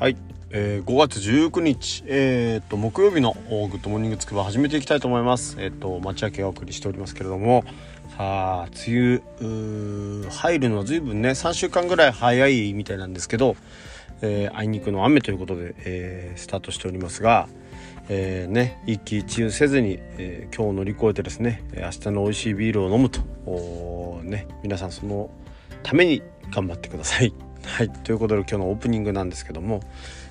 はい、えー、5月19日、えー、と木曜日のグッドモーニングつくば始めていきたいと思います。えっ、と町明けお送りしておりますけれども、さあ梅雨入るのは随分ね3週間ぐらい早いみたいなんですけど、えー、あいにくの雨ということで、えー、スタートしておりますが。えー、ね、一喜一憂せずに、えー、今日を乗り越えてですね明日の美味しいビールを飲むとね、皆さんそのために頑張ってください。はい、ということで今日のオープニングなんですけども、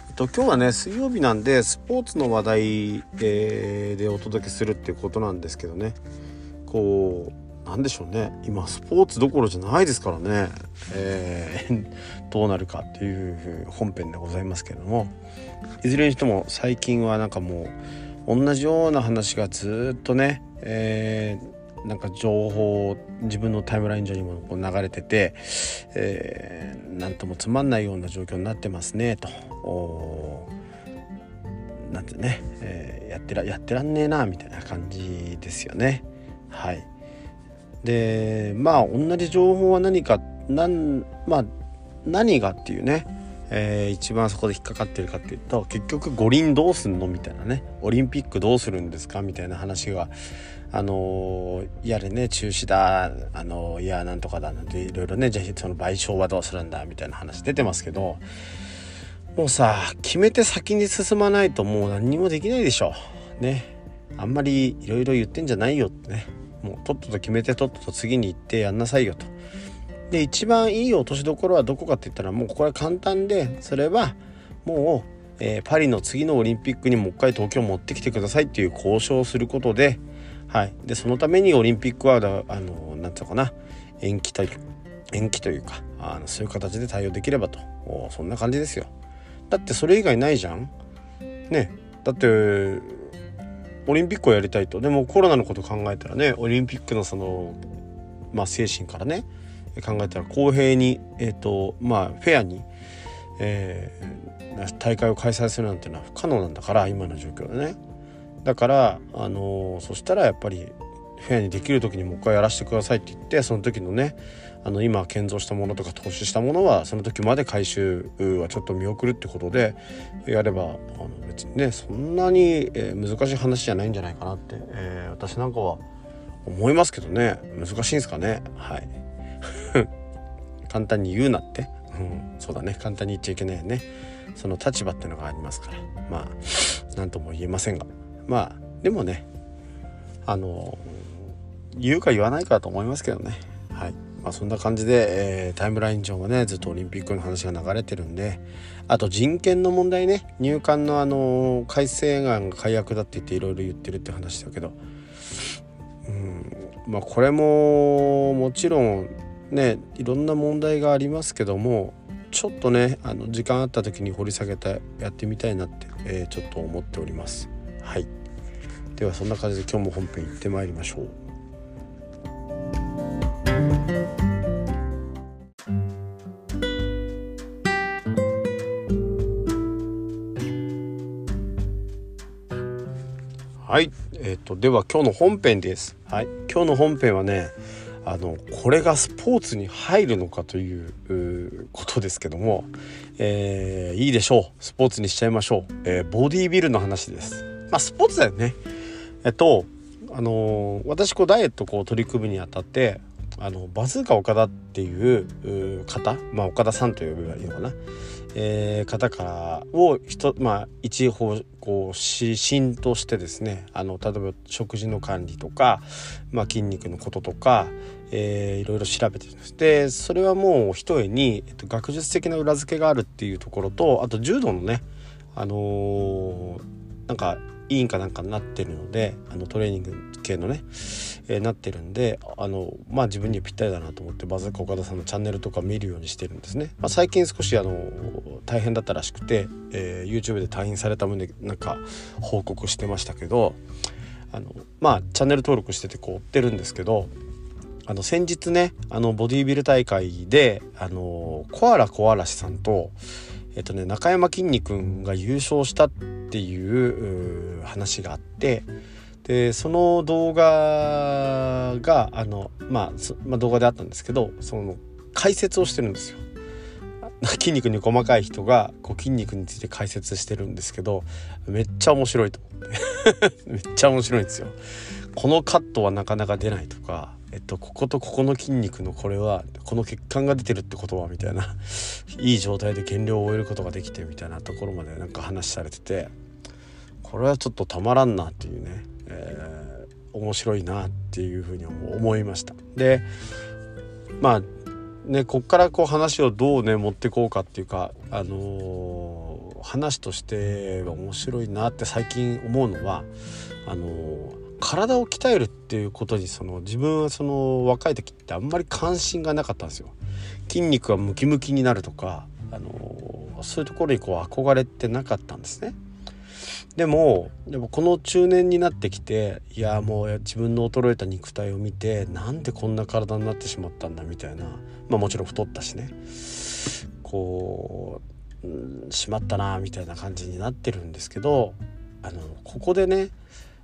えっと、今日はね水曜日なんでスポーツの話題、えー、でお届けするっていうことなんですけどね。こうなんでしょうね。今スポーツどころじゃないですからね、えー、どうなるかっていう本編でございますけども。いずれにしても最近はなんかもう同じような話がずっとね、えー、なんか情報自分のタイムライン上にもこう流れてて、えー、なんともつまんないような状況になってますねと。なんてね、えー、やってらやってらんねえなみたいな感じですよね。はい、でまあ同じ情報は何かなんまあ何がっていうね、えー、一番そこで引っかかってるかっていうと結局五輪どうすんの？みたいなね。オリンピックどうするんですか？みたいな話があの、やれね中止だあの、いやなんとかだなんていろいろねじゃあその賠償はどうするんだみたいな話出てますけどもうさ決めて先に進まないともう何にもできないでしょ。ね。あんまりいろいろ言ってんじゃないよってね。もうとっとと決めてとっとと次に行ってやんなさいよと。で一番いい落としどころはどこかって言ったらもうこれ簡単でそれはもう、えー、パリの次のオリンピックにもう一回東京持ってきてくださいっていう交渉をすることで,、はい、でそのためにオリンピックはあのなんていうかな。延期という延期というかあのそういう形で対応できればと。そんな感じですよ。だってそれ以外ないじゃん。ね。だってオリンピックをやりたいと。でもコロナのこと考えたらねオリンピックのそのまあ精神からね考えたら公平にえ、ー、とまあフェアに、えー、大会を開催するなんていうのは不可能なんだから今の状況でね。だからあのー、そしたらやっぱりフェアにできる時にもう一回やらせてくださいって言ってその時のねあの今建造したものとか投資したものはその時まで回収はちょっと見送るってことでやればあの別にねそんなに、え難しい話じゃないんじゃないかなって、えー、私なんかは思いますけどね。難しいんですかね？はい。簡単に言うなって、うん、そうだね。簡単に言っちゃいけないよね。その立場ってのがありますから。まあ何とも言えませんが。まあでもねあの言うか言わないかと思いますけどね。はい。まあ、そんな感じで、えー、タイムライン上はねずっとオリンピックの話が流れてるんであと人権の問題ね。入管のあの改正案が解約だって言っていろいろ言ってるって話だけど、うん。まあ、これももちろんねいろんな問題がありますけどもちょっとねあの時間あった時に掘り下げてやってみたいなって、えー、ちょっと思っております。はい。ではそんな感じで今日も本編行ってまいりましょう。はい、えーと、では今日の本編です。はい、今日の本編はねあのこれがスポーツに入るのかということですけども、えー、いいでしょうスポーツにしちゃいましょう、えー、ボディービルの話です。まあスポーツだよね。えっとあの、私こうダイエットこう取り組むにあたってあのバズーカ岡田っていう方まあ岡田さんと呼べばいいのかな、えー、方からを一まあ一方こう指針としてですねあの例えば食事の管理とか、まあ、筋肉のこととか、えー、いろいろ調べてるんですでそれはもうひとえに、えっと、学術的な裏付けがあるっていうところとあと柔道のねあのー、なんか委員かなんかになってるのであのトレーニング系のね、えー、なってるんであのまあ自分にはぴったりだなと思ってバズーカ岡田さんのチャンネルとか見るようにしてるんですね、まあ、最近少しあの大変だったらしくて、えー、YouTube で退院された旨なんか報告してましたけどあのまあチャンネル登録しててこう追ってるんですけどあの先日ねあのボディービル大会であのコアラコアラシさんとえっとね中山きんに君が優勝したっていう話があってでその動画があの、まあ、まあ動画であったんですけどその解説をしてるんですよ。筋肉に細かい人がこう筋肉について解説してるんですけどめっちゃ面白いと思って めっちゃ面白いんですよ。このカットはなかなか出ないとか、えっと、こことここの筋肉のこれはこの血管が出てるってことはみたいないい状態で減量を終えることができてみたいなところまでなんか話されててこれはちょっとたまらんなっていうね、えー、面白いなっていうふうに思いました。でまあねこっからこう話をどうね持ってこうかっていうかあのー、話として面白いなって最近思うのはあの、体を鍛えるっていうことにその自分はその若い時ってあんまり関心がなかったんですよ。筋肉がムキムキになるとか、あの、そういうところにこう憧れてなかったんですね。でもでもこの中年になってきていやもう自分の衰えた肉体を見てなんでこんな体になってしまったんだみたいなまあもちろん太ったしねこう、うん、しまったなみたいな感じになってるんですけどあのここでね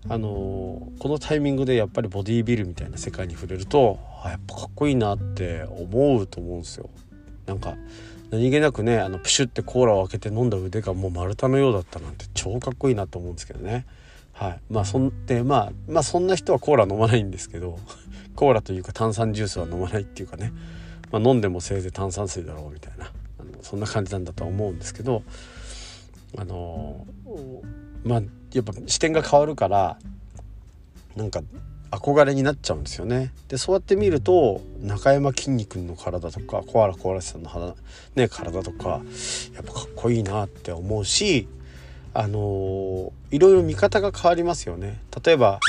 あのこのタイミングでやっぱりボディービルみたいな世界に触れるとあやっぱかっこいいなって思うと思うんですよ。なんか何気なくねあのプシュってコーラを開けて飲んだ腕がもう丸太のようだったなんて超かっこいいなと思うんですけどね。はい、まあそんでまあまあそんな人はコーラ飲まないんですけど コーラというか炭酸ジュースは飲まないっていうかね、まあ、飲んでもせいぜい炭酸水だろうみたいなあのそんな感じなんだとは思うんですけどあのまあやっぱ視点が変わるからなんか憧れになっちゃうんですよね。でそうやって見ると中山きんに君の体とかコアラコアラさんの肌、ね、体とかやっぱかっこいいなって思うしあのー、いろいろ見方が変わりますよね。例えば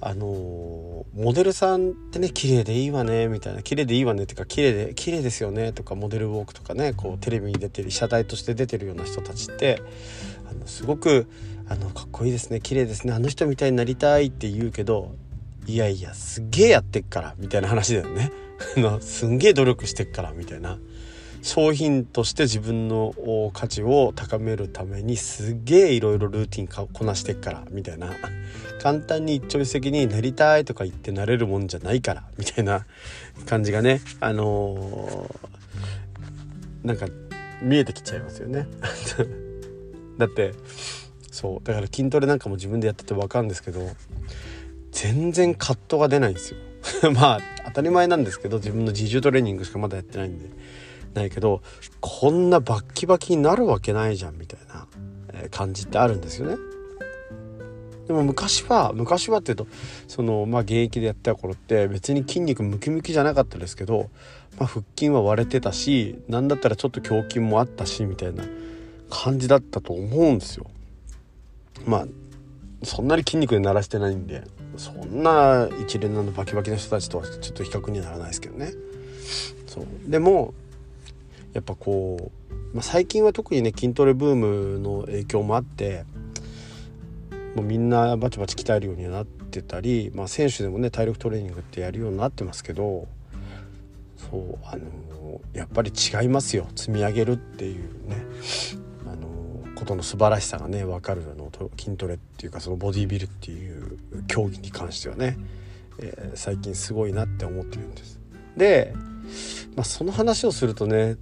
あのー、モデルさんってね綺麗でいいわねみたいな綺麗でいいわねっていうか綺麗で綺麗ですよねとかモデルウォークとかねこうテレビに出てる車体として出てるような人たちってあのすごくあのかっこいいですね綺麗ですねあの人みたいになりたいって言うけどいやいやすげえやってっからみたいな話だよね。すんげえ努力してっからみたいな。商品として自分の価値を高めるためにすげえいろいろルーティンこなしてっからみたいな。簡単に一朝一夕になりたいとか言ってなれるもんじゃないからみたいな 感じがねあのー、なんか見えてきちゃいますよね。だってそうだから筋トレなんかも自分でやってて分かるんですけど全然カットが出ないんですよ まあ当たり前なんですけど自分の自重トレーニングしかまだやってないんでないけどこんなバッキバキになるわけないじゃんみたいな感じってあるんですよね。でも昔は昔はっていうとそのまあ現役でやってた頃って別に筋肉ムキムキじゃなかったですけど、まあ、腹筋は割れてたし何だったらちょっと胸筋もあったしみたいな感じだったと思うんですよ。まあそんなに筋肉で鳴らしてないんでそんな一連のバキバキな人たちとはちょっと比較にはならないですけどね。そう。でもやっぱこう、まあ、最近は特にね筋トレブームの影響もあってもうみんなバチバチ鍛えるようになってたり、まあ、選手でもね体力トレーニングってやるようになってますけどそうあのやっぱり違いますよ。積み上げるっていうね。ことの素晴らしさがね分かるの筋トレっていうかそのボディビルっていう競技に関してはね、えー、最近すごいなって思ってるんです。で、まあ、その話をするとね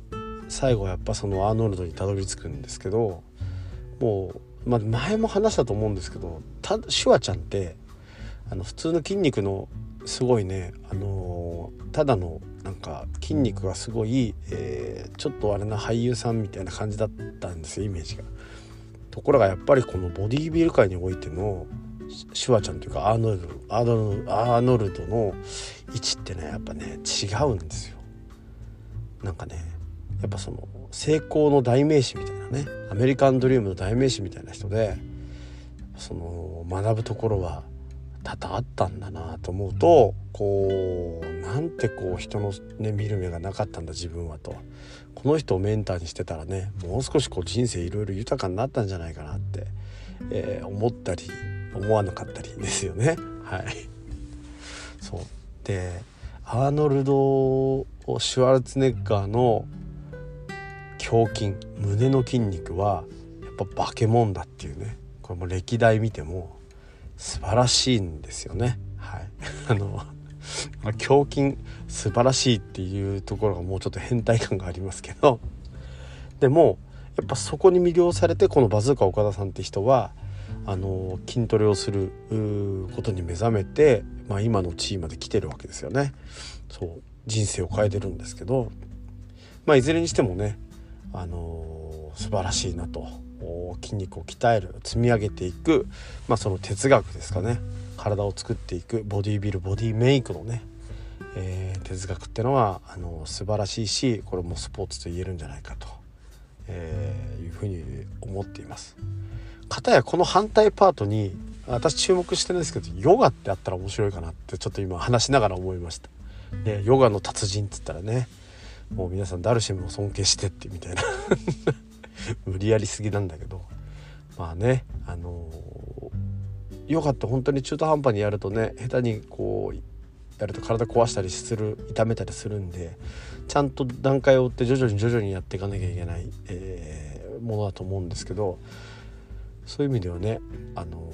最後やっぱそのアーノルドにたどり着くんですけどもう、まあ、前も話したと思うんですけどたシュワちゃんってあの普通の筋肉のすごいね、あのー、ただのなんか筋肉がすごい、えー、ちょっとあれな俳優さんみたいな感じだったんですよイメージが。ところがやっぱりこのボディービル界においてのシュワちゃんというかアーノルドアーノルドの位置ってねやっぱね違うんですよ。なんかねやっぱその成功の代名詞みたいなねアメリカンドリームの代名詞みたいな人でその学ぶところは多々あったんだなと思うとこうなんてこう人の、ね、見る目がなかったんだ自分はとこの人をメンターにしてたらねもう少しこう人生いろいろ豊かになったんじゃないかなって、えー、思ったり思わなかったりですよね。はい、そうでアーノルド・シュワルツネッガーの胸筋胸の筋肉はやっぱ化け物だっていうねこれも歴代見ても素晴らしいんですよね。はい、あの胸筋素晴らしいっていうところがもうちょっと変態感がありますけど。でもやっぱそこに魅了されてこのバズーカ岡田さんって人はあの筋トレをすることに目覚めて、まあ、今の地位まで来てるわけですよね。そう人生を変えてるんですけど、まあ、いずれにしてもね、あの素晴らしいなと。筋肉を鍛える積み上げていく、まあ、その哲学ですかね。体を作っていくボディービルボディメイクのね、えー、哲学ってのはあの素晴らしいしこれもスポーツと言えるんじゃないかと、えー、いうふうに思っています。かたやこの反対パートに私注目してるんですけどヨガってあったら面白いかなってちょっと今話しながら思いました。でヨガの達人っつったらねもう皆さんダルシムを尊敬してってみたいな 無理やりすぎなんだけどまあねあのヨガって本当に中途半端にやるとね下手にこうやると体壊したりする痛めたりするんでちゃんと段階を追って徐々に徐々にやっていかなきゃいけない、えー、ものだと思うんですけどそういう意味ではねあの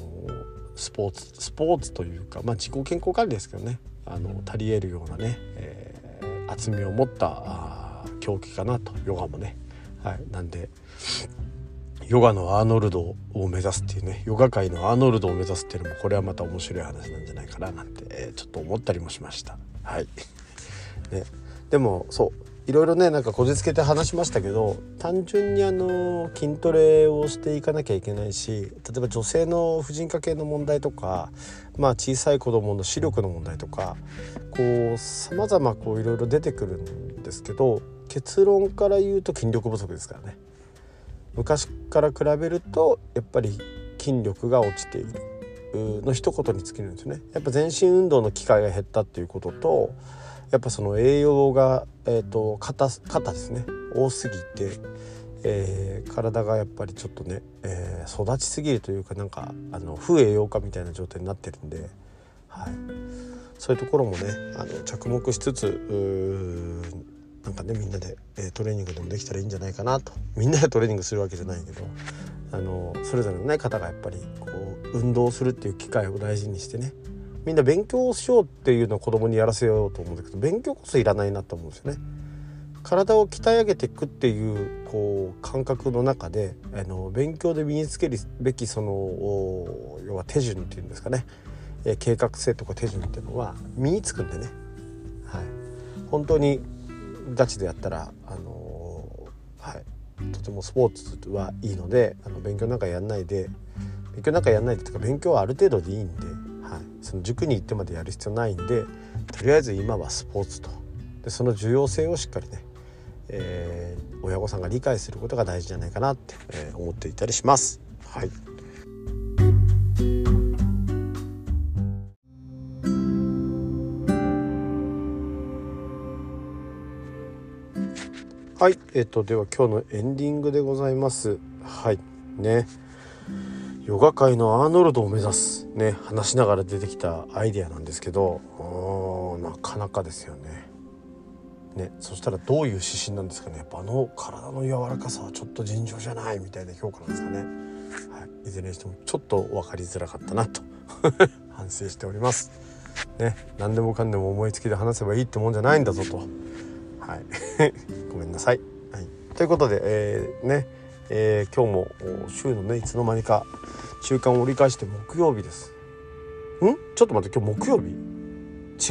スポーツスポーツというかまあ自己健康管理ですけどねあの足りえるようなね、えー、厚みを持った競技かなとヨガもね。はい、なんでヨガのアーノルドを目指すっていうねヨガ界のアーノルドを目指すっていうのもこれはまた面白い話なんじゃないかななんて、え、ちょっと思ったりもしました。はい ね、でもそういろいろねなんかこじつけて話しましたけど単純にあの筋トレをしていかなきゃいけないし例えば女性の婦人科系の問題とか、まあ、小さい子どもの視力の問題とかこうさまざまいろいろ出てくるんですけど結論から言うと筋力不足ですからね。昔から比べるとやっぱり筋力が落ちている。の一言に尽きるんですね。やっぱ全身運動の機会が減ったっていうこととやっぱその栄養が、えーと、肩肩ですね。多すぎて、えー、体がやっぱりちょっとね、えー、育ちすぎるというかなんかあの不栄養化みたいな状態になってるんで、はい、そういうところもねあの着目しつつなんかねみんなで、えー、トレーニングでもできたらいいんじゃないかなと。みんなでトレーニングするわけじゃないけどあのそれぞれのね方がやっぱりこう運動するっていう機会を大事にしてねみんな勉強しようっていうのを子供にやらせようと思うんだけど勉強こそいらないなと思うんですよね。体を鍛え上げていくっていうこう感覚の中であの勉強で身につけるべきその要は手順っていうんですかね、えー、計画性とか手順っていうのは身につくんでね、はい、本当にガチでやったら、あの、はい、とてもスポーツはいいのであの勉強なんかやんないで勉強なんかやんないでとか勉強はある程度でいいんではい、その塾に行ってまでやる必要ないんでとりあえず今はスポーツと。でその重要性をしっかりね、えー、親御さんが理解することが大事じゃないかなって、えー、思っていたりします。はい。はい、えっ、とでは今日のエンディングでございます。はい。ね。ヨガ界のアーノルドを目指すね。話しながら出てきたアイデアなんですけどなかなかですよね。ね、そしたらどういう指針なんですかね。やっぱあの体の柔らかさはちょっと尋常じゃないみたいな評価なんですかね、はい、いずれにしてもちょっと分かりづらかったなと。反省しております。ね。何でもかんでも思いつきで話せばいいってもんじゃないんだぞと。はい。ごめんなさい、はい、ということで、えー、ねえー、今日も週のねいつの間にか週間を折り返して木曜日です。ん？ちょっと待って今日木曜日？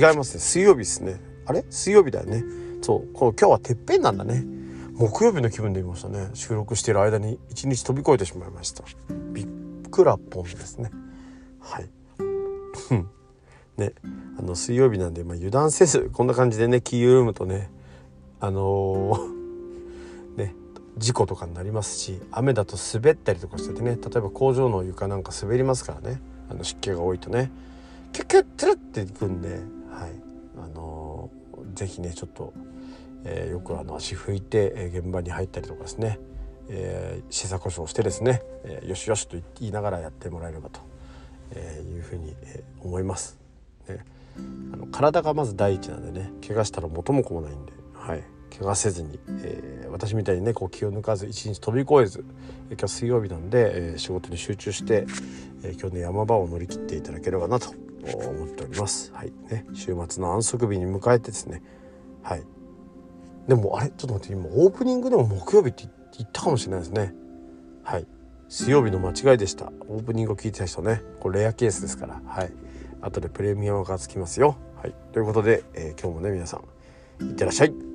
違いますね。水曜日ですね。あれ？水曜日だよね。そう。こ今日はてっぺんなんだね。木曜日の気分でいましたね。収録している間に一日飛び越えてしまいました。びっくらぽんですね。はい。ね。あの水曜日なんで、まあ、油断せずこんな感じでね気緩むとねあのー 事故とかになりますし雨だと滑ったりとかしててね例えば工場の床なんか滑りますからねあの湿気が多いとねキュッキュッてるっていくんで、はい。あのー、ぜひねちょっと、えー、よくあの足拭いて、え、現場に入ったりとかですね、えー、試作故障してですね、え、よしよしと言いながらやってもらえればと、え、いうふうに、え、思います。ね、あの体がまず第一なんでね怪我したら元も子もないんで、はい、怪我せずに、えー、私みたいにねこう気を抜かず一日飛び越えず今日水曜日なんで、えー、仕事に集中して、えー、今日の山場を乗り切っていただければなと思っております。はい。ね、週末の安息日に迎えてですね。はい。でもあれ？ちょっと待って今オープニングでも木曜日って言ったかもしれないですね。はい。水曜日の間違いでした。オープニングを聞いてた人ね。これレアケースですから。はい。後でプレミアムがつきますよ。はい。ということで、えー、今日もね皆さんいってらっしゃい。